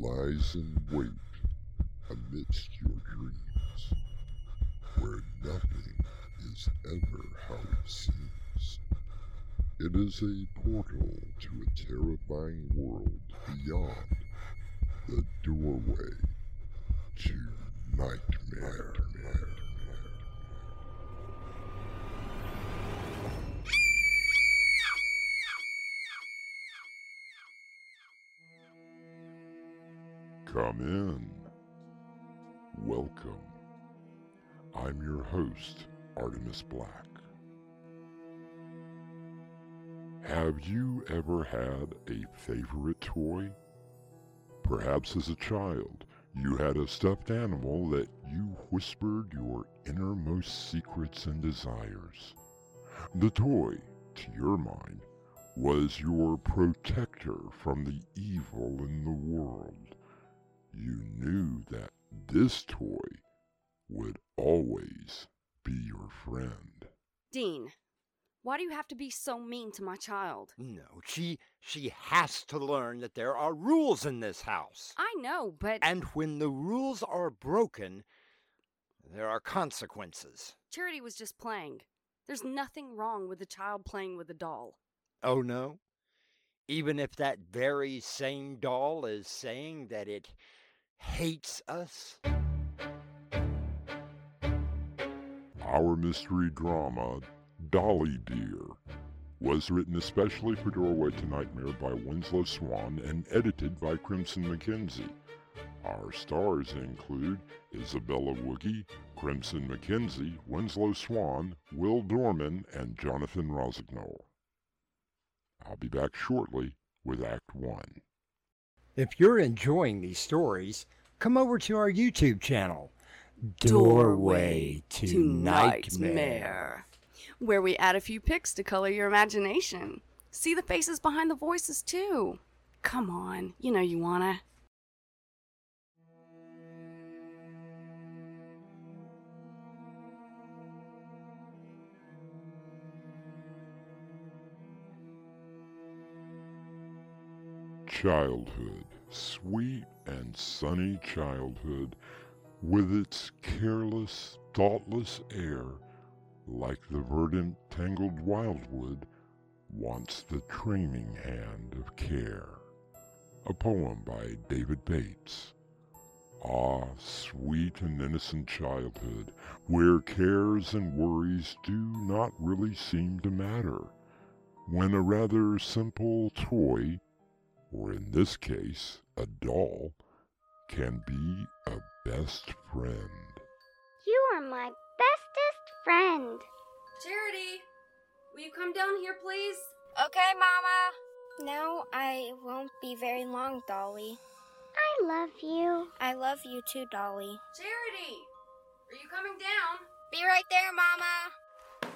lies in wait amidst your dreams, where nothing is ever how it seems. It is a portal to a terrifying world beyond the doorway to nightmare. Come in. Welcome. I'm your host, Artemis Black. Have you ever had a favorite toy? Perhaps as a child, you had a stuffed animal that you whispered your innermost secrets and desires. The toy, to your mind, was your protector from the evil in the world. You knew that this toy would always be your friend. Dean, why do you have to be so mean to my child? No, she she has to learn that there are rules in this house. I know, but And when the rules are broken, there are consequences. Charity was just playing. There's nothing wrong with a child playing with a doll. Oh no? Even if that very same doll is saying that it hates us? Our mystery drama, Dolly Dear, was written especially for Doorway to Nightmare by Winslow Swan and edited by Crimson McKenzie. Our stars include Isabella Woogie, Crimson McKenzie, Winslow Swan, Will Dorman, and Jonathan Rossignol. I'll be back shortly with Act 1. If you're enjoying these stories, come over to our YouTube channel, Doorway to, to Nightmare. Nightmare, Where we add a few pics to color your imagination. See the faces behind the voices, too. Come on, you know you wanna. Childhood, sweet and sunny childhood, with its careless, thoughtless air, like the verdant, tangled wildwood, wants the training hand of care. A poem by David Bates. Ah, sweet and innocent childhood, where cares and worries do not really seem to matter, when a rather simple toy or in this case, a doll, can be a best friend. You are my bestest friend. Charity, will you come down here, please? Okay, Mama. No, I won't be very long, Dolly. I love you. I love you too, Dolly. Charity, are you coming down? Be right there, Mama.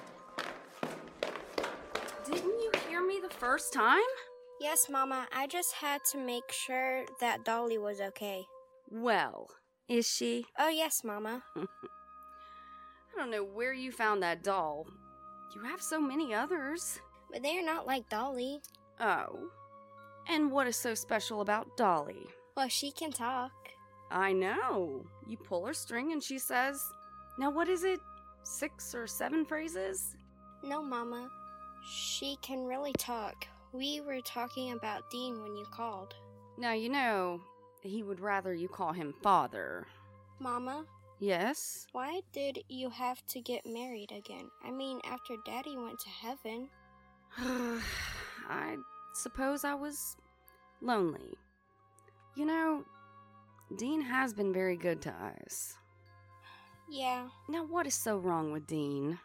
Didn't you hear me the first time? Yes, Mama, I just had to make sure that Dolly was okay. Well, is she? Oh, yes, Mama. I don't know where you found that doll. You have so many others. But they are not like Dolly. Oh. And what is so special about Dolly? Well, she can talk. I know. You pull her string and she says, Now what is it? Six or seven phrases? No, Mama. She can really talk. We were talking about Dean when you called. Now you know he would rather you call him father. Mama, Yes? why did you have to get married again? I mean, after Daddy went to heaven. I suppose I was lonely. You know, Dean has been very good to us. Yeah, Now, what is so wrong with Dean?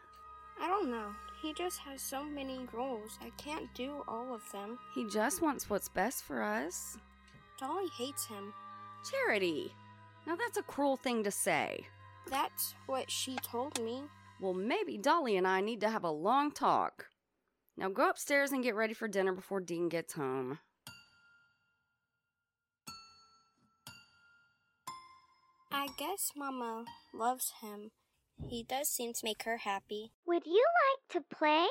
I don't know. He just has so many rules. I can't do all of them. He just wants what's best for us. Dolly hates him. Charity! Now, that's a cruel thing to say. That's what she told me. Well, maybe Dolly and I need to have a long talk. Now, go upstairs and get ready for dinner before Dean gets home. I guess Mama loves him. He does seem to make her happy. Would you like to play?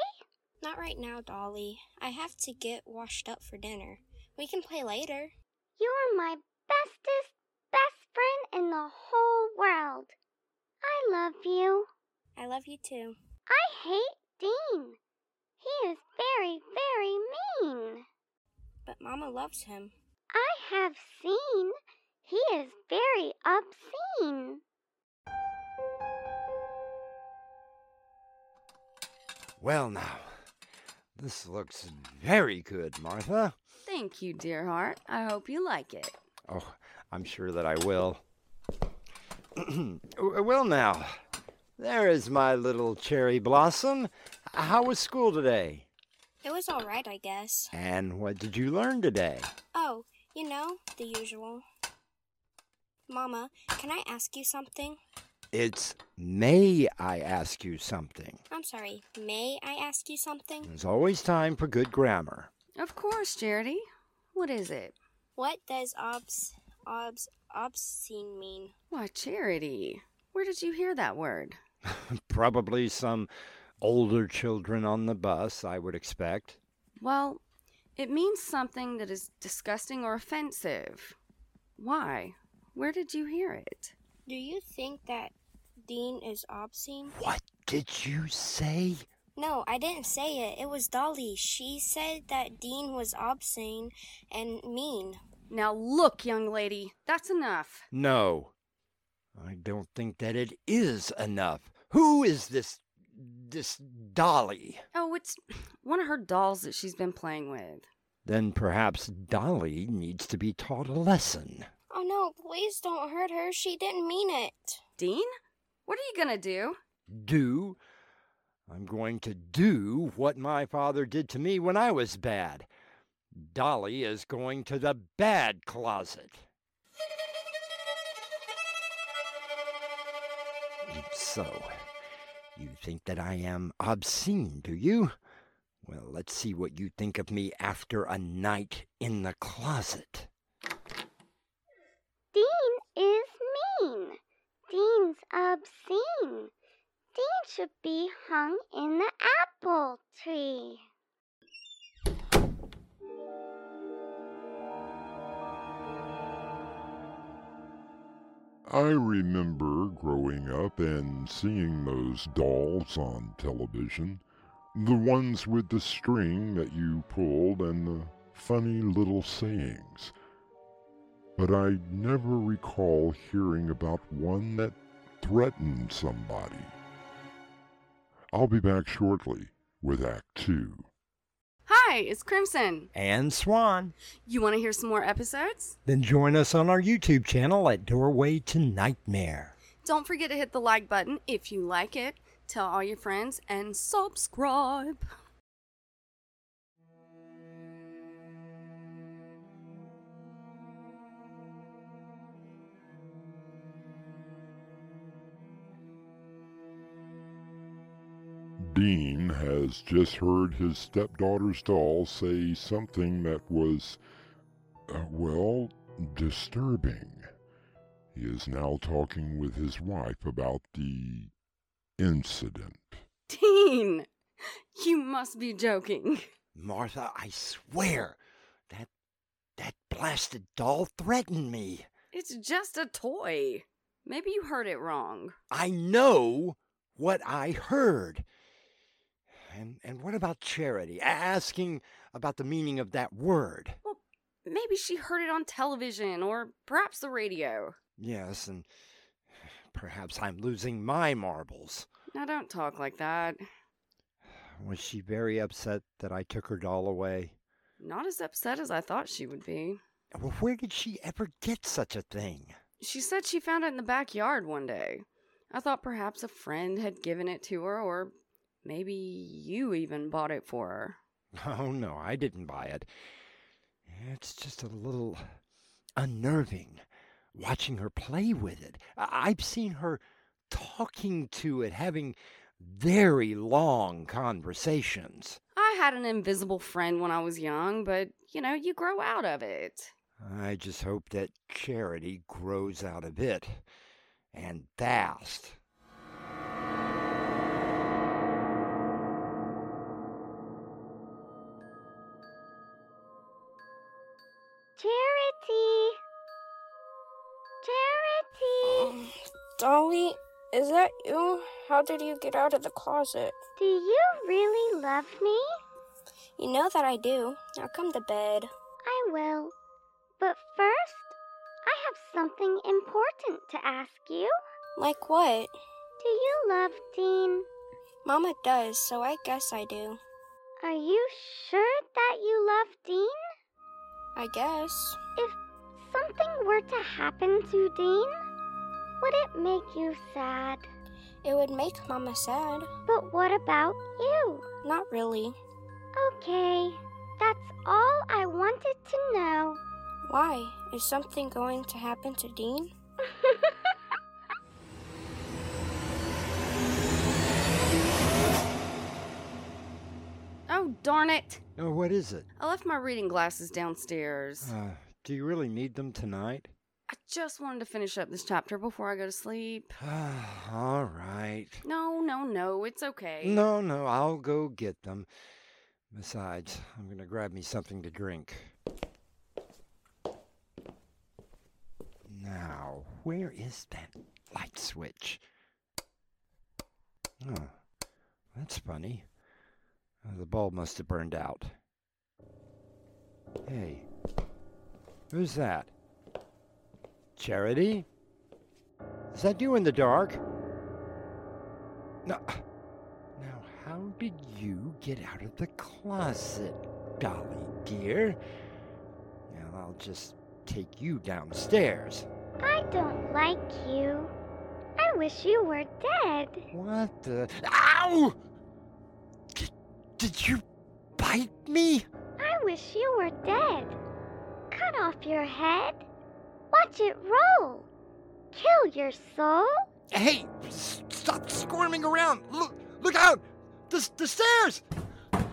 Not right now, Dolly. I have to get washed up for dinner. We can play later. You're my bestest, best friend in the whole world. I love you. I love you too. I hate Dean. He is very, very mean. But Mama loves him. I have seen. He is very obscene. Well, now, this looks very good, Martha. Thank you, dear heart. I hope you like it. Oh, I'm sure that I will. Uh, well, now, there is my little cherry blossom. How was school today? It was all right, I guess. And what did you learn today? Oh, you know, the usual. Mama, can I ask you something? It's may I ask you something. I'm sorry, may I ask you something? There's always time for good grammar. Of course, Charity. What is it? What does obs obs obscene mean? Why, Charity. Where did you hear that word? Probably some older children on the bus, I would expect. Well, it means something that is disgusting or offensive. Why? Where did you hear it? Do you think that Dean is obscene? What did you say? No, I didn't say it. It was Dolly. She said that Dean was obscene and mean. Now look, young lady, that's enough. No. I don't think that it is enough. Who is this this Dolly? Oh, it's one of her dolls that she's been playing with. Then perhaps Dolly needs to be taught a lesson. Oh no, please don't hurt her. She didn't mean it. Dean? What are you gonna do? Do? I'm going to do what my father did to me when I was bad. Dolly is going to the bad closet. So, you think that I am obscene, do you? Well, let's see what you think of me after a night in the closet. Dean is mean. Dean's obscene. Dean should be hung in the apple tree. I remember growing up and seeing those dolls on television. The ones with the string that you pulled and the funny little sayings. But I never recall hearing about one that threatened somebody. I'll be back shortly with Act Two. Hi, it's Crimson. And Swan. You want to hear some more episodes? Then join us on our YouTube channel at Doorway to Nightmare. Don't forget to hit the like button if you like it. Tell all your friends and subscribe. Dean has just heard his stepdaughter's doll say something that was, uh, well, disturbing. He is now talking with his wife about the incident. Dean, you must be joking. Martha, I swear that that blasted doll threatened me. It's just a toy. Maybe you heard it wrong. I know what I heard. And and what about charity? Asking about the meaning of that word. Well, maybe she heard it on television or perhaps the radio. Yes, and perhaps I'm losing my marbles. Now don't talk like that. Was she very upset that I took her doll away? Not as upset as I thought she would be. Well, where did she ever get such a thing? She said she found it in the backyard one day. I thought perhaps a friend had given it to her, or maybe you even bought it for her. Oh, no, I didn't buy it. It's just a little unnerving watching her play with it. I've seen her talking to it, having very long conversations. I had an invisible friend when I was young, but you know, you grow out of it. I just hope that Charity grows out of it. And fast. Charity! Charity! Oh, Dolly, is that you? How did you get out of the closet? Do you really love me? You know that I do. Now come to bed. I will. But first, I have something important to ask you. Like what? Do you love Dean? Mama does, so I guess I do. Are you sure that you love Dean? I guess. If something were to happen to Dean, would it make you sad? It would make Mama sad. But what about you? Not really. Okay, that's all I wanted to know. Why? Is something going to happen to Dean? Darn it. Oh, what is it? I left my reading glasses downstairs. Uh, do you really need them tonight? I just wanted to finish up this chapter before I go to sleep. All right. No, no, no, it's okay. No, no, I'll go get them. Besides, I'm going to grab me something to drink. Now, where is that light switch? Oh, that's funny. The bulb must have burned out. Hey, who's that? Charity? Is that you in the dark? No. Now, how did you get out of the closet, Dolly dear? Now, I'll just take you downstairs. I don't like you. I wish you were dead. What the? Ow! Did, you bite me? I wish you were dead. Cut off your head. Watch it roll. Kill your soul. Hey, s- stop squirming around. Look, look out! The, the stairs!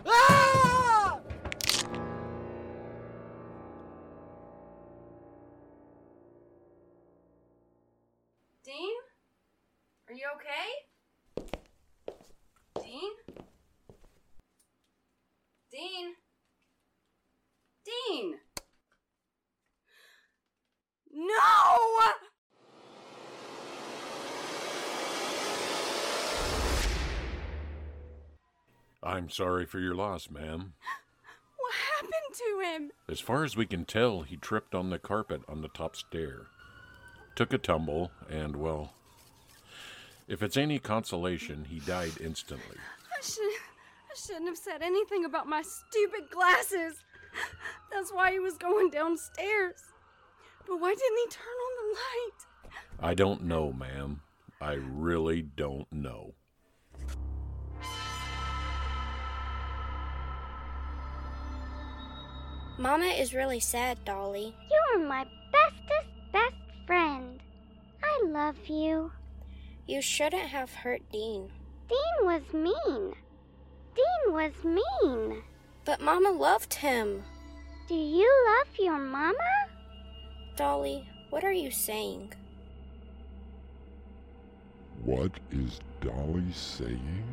Ah! I'm sorry for your loss, ma'am. What happened to him? As far as we can tell, he tripped on the carpet on the top stair. Took a tumble, and, well, if it's any consolation, he died instantly. I should I shouldn't have said anything about my stupid glasses. That's why he was going downstairs. But why didn't he turn on the light? I don't know, ma'am. I really don't know. Mama is really sad, Dolly. You are my bestest best friend. I love you. You shouldn't have hurt Dean. Dean was mean. Dean was mean. But Mama loved him. Do you love your mama? Dolly, what are you saying? What is Dolly saying?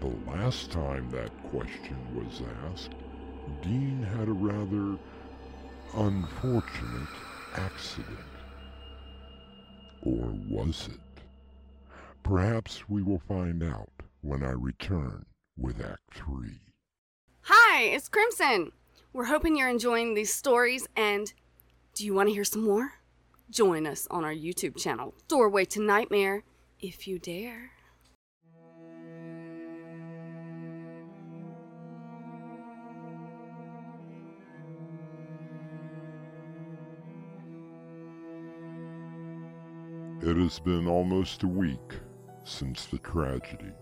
The last time that question was asked, Dean had a rather unfortunate accident. Or was it? Perhaps we will find out when I return with Act 3. Hi, it's Crimson. We're hoping you're enjoying these stories and do you want to hear some more? Join us on our YouTube channel, Doorway to Nightmare, if you dare. It has been almost a week since the tragedy.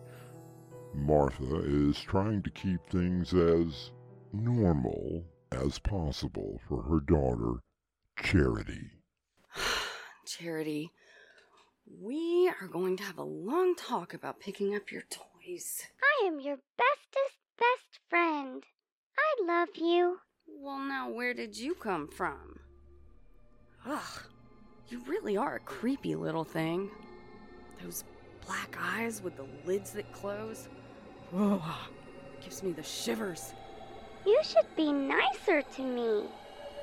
Martha is trying to keep things as normal as possible for her daughter, Charity. Charity, we are going to have a long talk about picking up your toys. I am your bestest best friend. I love you. Well, now, where did you come from? Ugh, you really are a creepy little thing. Those black eyes with the lids that close. Ugh, gives me the shivers. You should be nicer to me.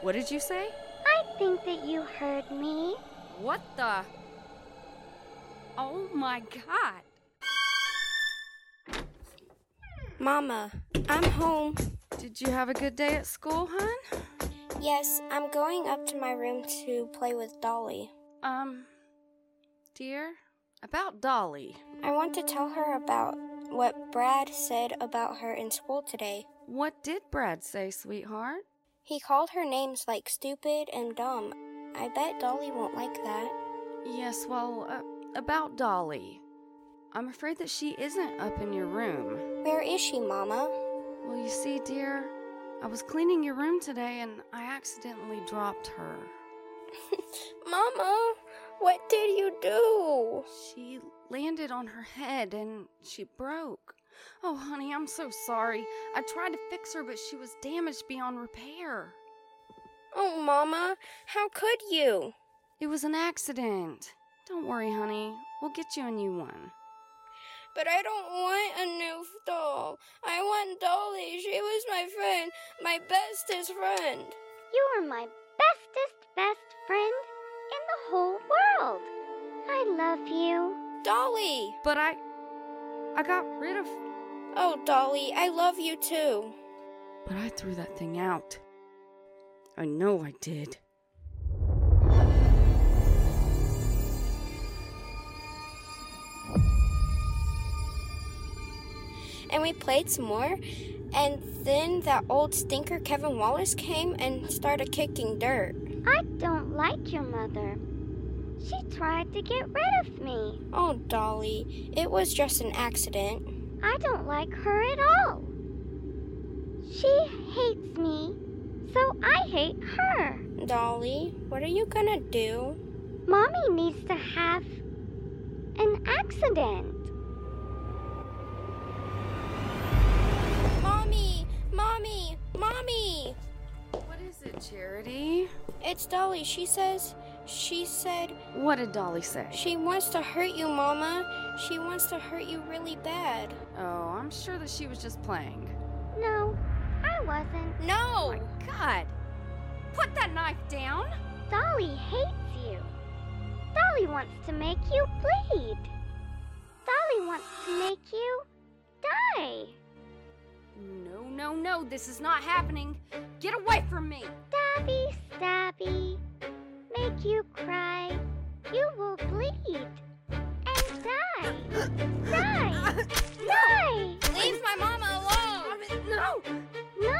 What did you say? I think that you heard me. What the? Oh my god. Mama, I'm home. Did you have a good day at school, hon? Yes, I'm going up to my room to play with Dolly. Um, dear, about Dolly. I want to tell her about what Brad said about her in school today. What did Brad say, sweetheart? He called her names like stupid and dumb. I bet Dolly won't like that. Yes, well, uh, about Dolly. I'm afraid that she isn't up in your room. Where is she, Mama? Well, you see, dear, I was cleaning your room today and I accidentally dropped her. Mama, what did you do? She landed on her head and she broke. Oh, honey, I'm so sorry. I tried to fix her, but she was damaged beyond repair. Oh, Mama, how could you? It was an accident. Don't worry, honey. We'll get you a new one. But I don't want a new doll. I want Dolly. She was my friend, my bestest friend. You are my bestest best friend in the whole world. I love you. Dolly! But I. I got rid of. Oh, Dolly, I love you too. But I threw that thing out. I know I did. And we played some more. And then that old stinker Kevin Wallace came and started kicking dirt. I don't like your mother. She tried to get rid of me. Oh, Dolly, it was just an accident. I don't like her at all. She hates me, so I hate her. Dolly, what are you gonna do? Mommy needs to have an accident. Mommy! Mommy! Mommy! What is it, Charity? It's Dolly. She says, she said, What did Dolly say? she wants to hurt you, Mama. She wants to hurt you really bad. Oh, I'm sure that she was just playing. No, I wasn't. Oh No! my god! Put that knife down! Dolly hates you. Dolly wants to make you bleed. Dolly wants to make you die. No, no, no, this is not happening. Get away from me! Stabby, stabby. Make you cry. You will bleed. And die. Die. Die. Leave my mama alone! No! No.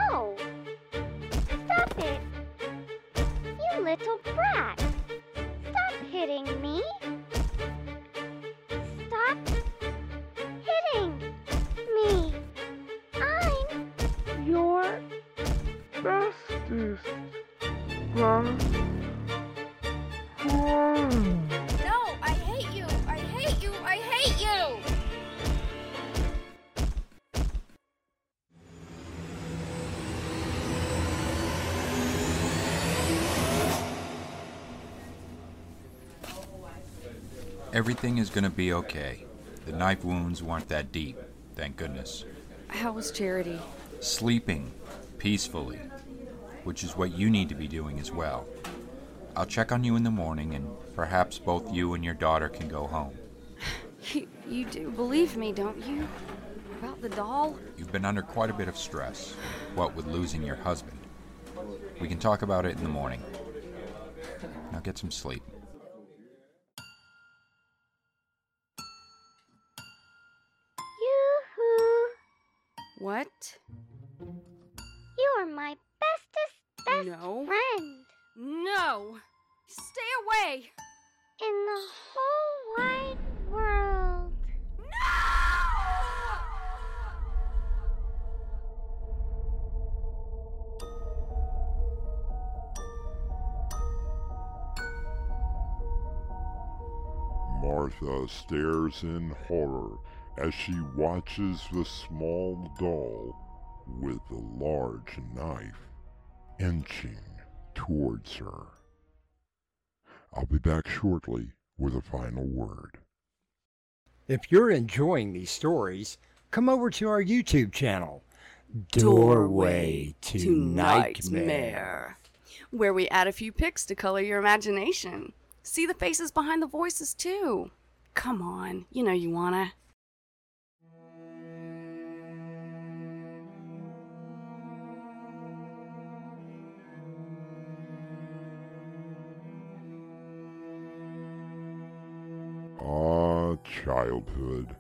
Everything is gonna be okay. The knife wounds weren't that deep, thank goodness. How was Charity? Sleeping peacefully, which is what you need to be doing as well. I'll check on you in the morning, and perhaps both you and your daughter can go home. You, you do believe me, don't you? About the doll? You've been under quite a bit of stress, what with losing your husband. We can talk about it in the morning. Now get some sleep. What? You are my bestest best No. friend No! Stay away! in the whole wide world. No! Martha stares in horror as she watches the small doll with the large knife inching towards her. I'll be back shortly with a final word. If you're enjoying these stories, come over to our YouTube channel, Doorway to, Nightmare. Where we add a few pics to color your imagination. See the faces behind the voices, too. come on. You know you wanna. Childhood.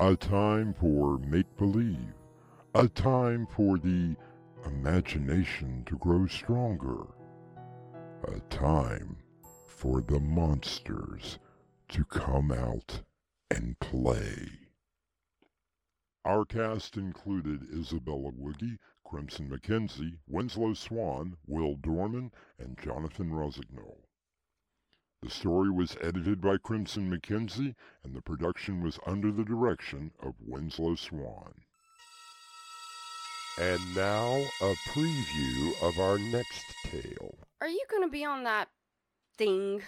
A time for make believe. A time for the imagination to grow stronger. A time for the monsters to come out and play. Our cast included Isabella Woogie, Crimson McKenzie, Winslow Swan, Will Dorman, and Jonathan Rossignol. The story was edited by Crimson McKenzie, and the production was under the direction of Winslow Swan. And now, a preview of our next tale. Are you gonna be on that thing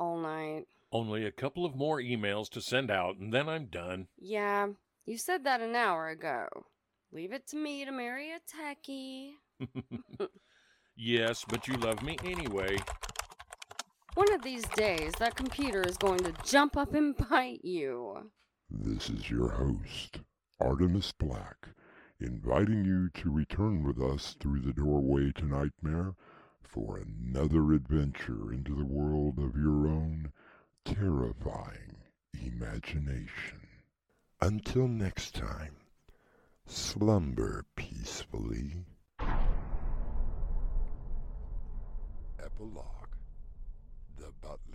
all night? Only a couple of more emails to send out, and then I'm done. Yeah, you said that an hour ago. Leave it to me to marry a techie. yes, but you love me anyway. One of these days, that computer is going to jump up and bite you. This is your host, Artemis Black, inviting you to return with us through the doorway to Nightmare for another adventure into the world of your own terrifying imagination. Until next time, slumber peacefully. Epilogue The Butler.